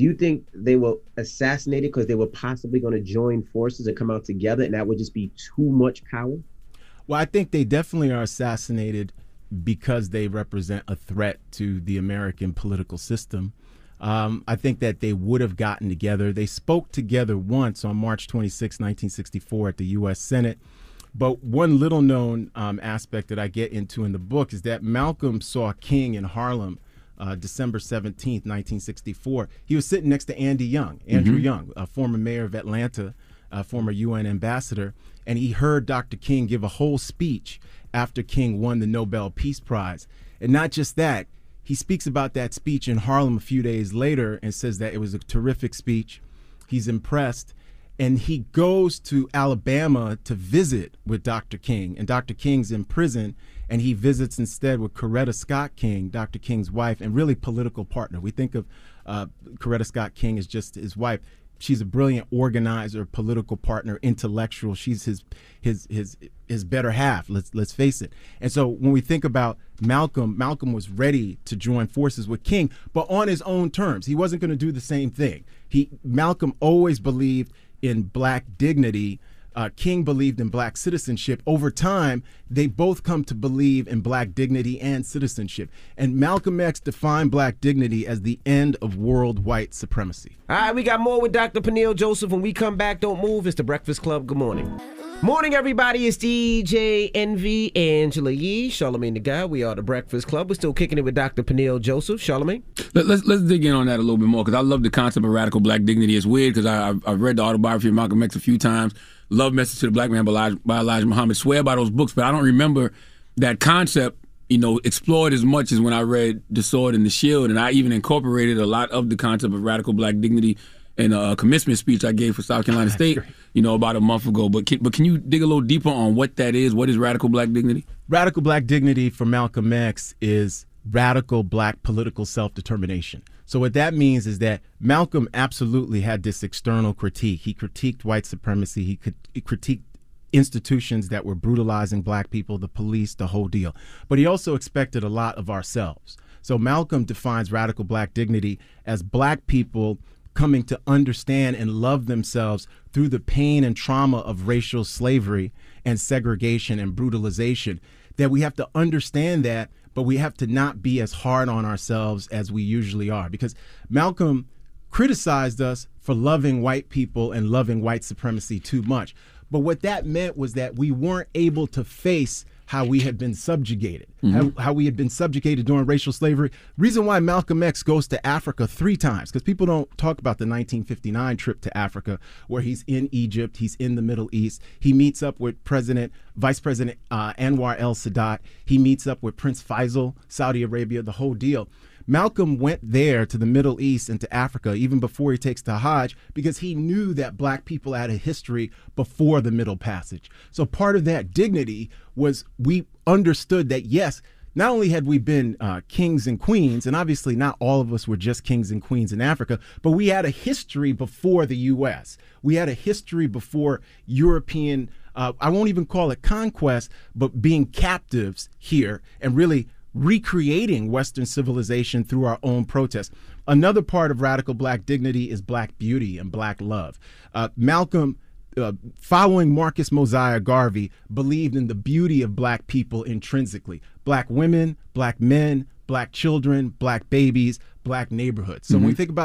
Do you think they were assassinated because they were possibly going to join forces and come out together, and that would just be too much power? Well, I think they definitely are assassinated because they represent a threat to the American political system. Um, I think that they would have gotten together. They spoke together once on March 26, 1964, at the U.S. Senate. But one little known um, aspect that I get into in the book is that Malcolm saw King in Harlem uh, December 17th, 1964. He was sitting next to Andy Young, Andrew mm-hmm. Young, a former mayor of Atlanta, a former UN ambassador, and he heard Dr. King give a whole speech after King won the Nobel Peace Prize. And not just that, he speaks about that speech in Harlem a few days later and says that it was a terrific speech. He's impressed. And he goes to Alabama to visit with Dr. King. And Dr. King's in prison, and he visits instead with Coretta Scott King, Dr. King's wife, and really political partner. We think of uh, Coretta Scott King as just his wife she's a brilliant organizer, political partner, intellectual. She's his his his his better half. Let's let's face it. And so when we think about Malcolm, Malcolm was ready to join forces with King, but on his own terms. He wasn't going to do the same thing. He Malcolm always believed in black dignity uh, King believed in black citizenship. Over time, they both come to believe in black dignity and citizenship. And Malcolm X defined black dignity as the end of world white supremacy. All right, we got more with Dr. Peniel Joseph. When we come back, don't move. It's the Breakfast Club. Good morning. Morning, everybody. It's DJ Envy, Angela Yee, Charlamagne tha God. We are the Breakfast Club. We're still kicking it with Dr. Peniel Joseph. Charlamagne? Let, us let's, let's dig in on that a little bit more because I love the concept of radical black dignity. It's weird because I've, I've read the autobiography of Malcolm X a few times. Love Message to the Black Man by Elijah, by Elijah Muhammad. Swear by those books, but I don't remember that concept you know, explored as much as when I read The Sword and the Shield, and I even incorporated a lot of the concept of radical black dignity in a uh, commencement speech I gave for South Carolina State, you know, about a month ago. But can, but can you dig a little deeper on what that is? What is radical black dignity? Radical black dignity for Malcolm X is radical black political self determination. So what that means is that Malcolm absolutely had this external critique. He critiqued white supremacy. He, could, he critiqued institutions that were brutalizing black people, the police, the whole deal. But he also expected a lot of ourselves. So Malcolm defines radical black dignity as black people coming to understand and love themselves through the pain and trauma of racial slavery and segregation and brutalization. That we have to understand that, but we have to not be as hard on ourselves as we usually are. Because Malcolm criticized us for loving white people and loving white supremacy too much. But what that meant was that we weren't able to face how we had been subjugated, mm-hmm. how, how, we had been subjugated during racial slavery. Reason why Malcolm X goes to Africa three times, because people don't talk about the 1959 trip to Africa, where he's in Egypt, he's in the Middle East. He meets up with President, Vice President uh, Anwar el Sadat. He meets up with Prince Faisal, Saudi Arabia, the whole deal. Malcolm went there to the Middle East and to Africa even before he takes the Hajj because he knew that black people had a history before the Middle Passage. So part of that dignity was we understood that, yes, not only had we been uh, kings and queens, and obviously not all of us were just kings and queens in Africa, but we had a history before the U.S. We had a history before European, uh, I won't even call it conquest, but being captives here and really recreating Western civilization through our own protests. Another part of radical black dignity is black beauty and black love. Uh, Malcolm. Uh, following Marcus Mosiah Garvey, believed in the beauty of black people intrinsically black women, black men, black children, black babies, black neighborhoods. So mm-hmm. when we think about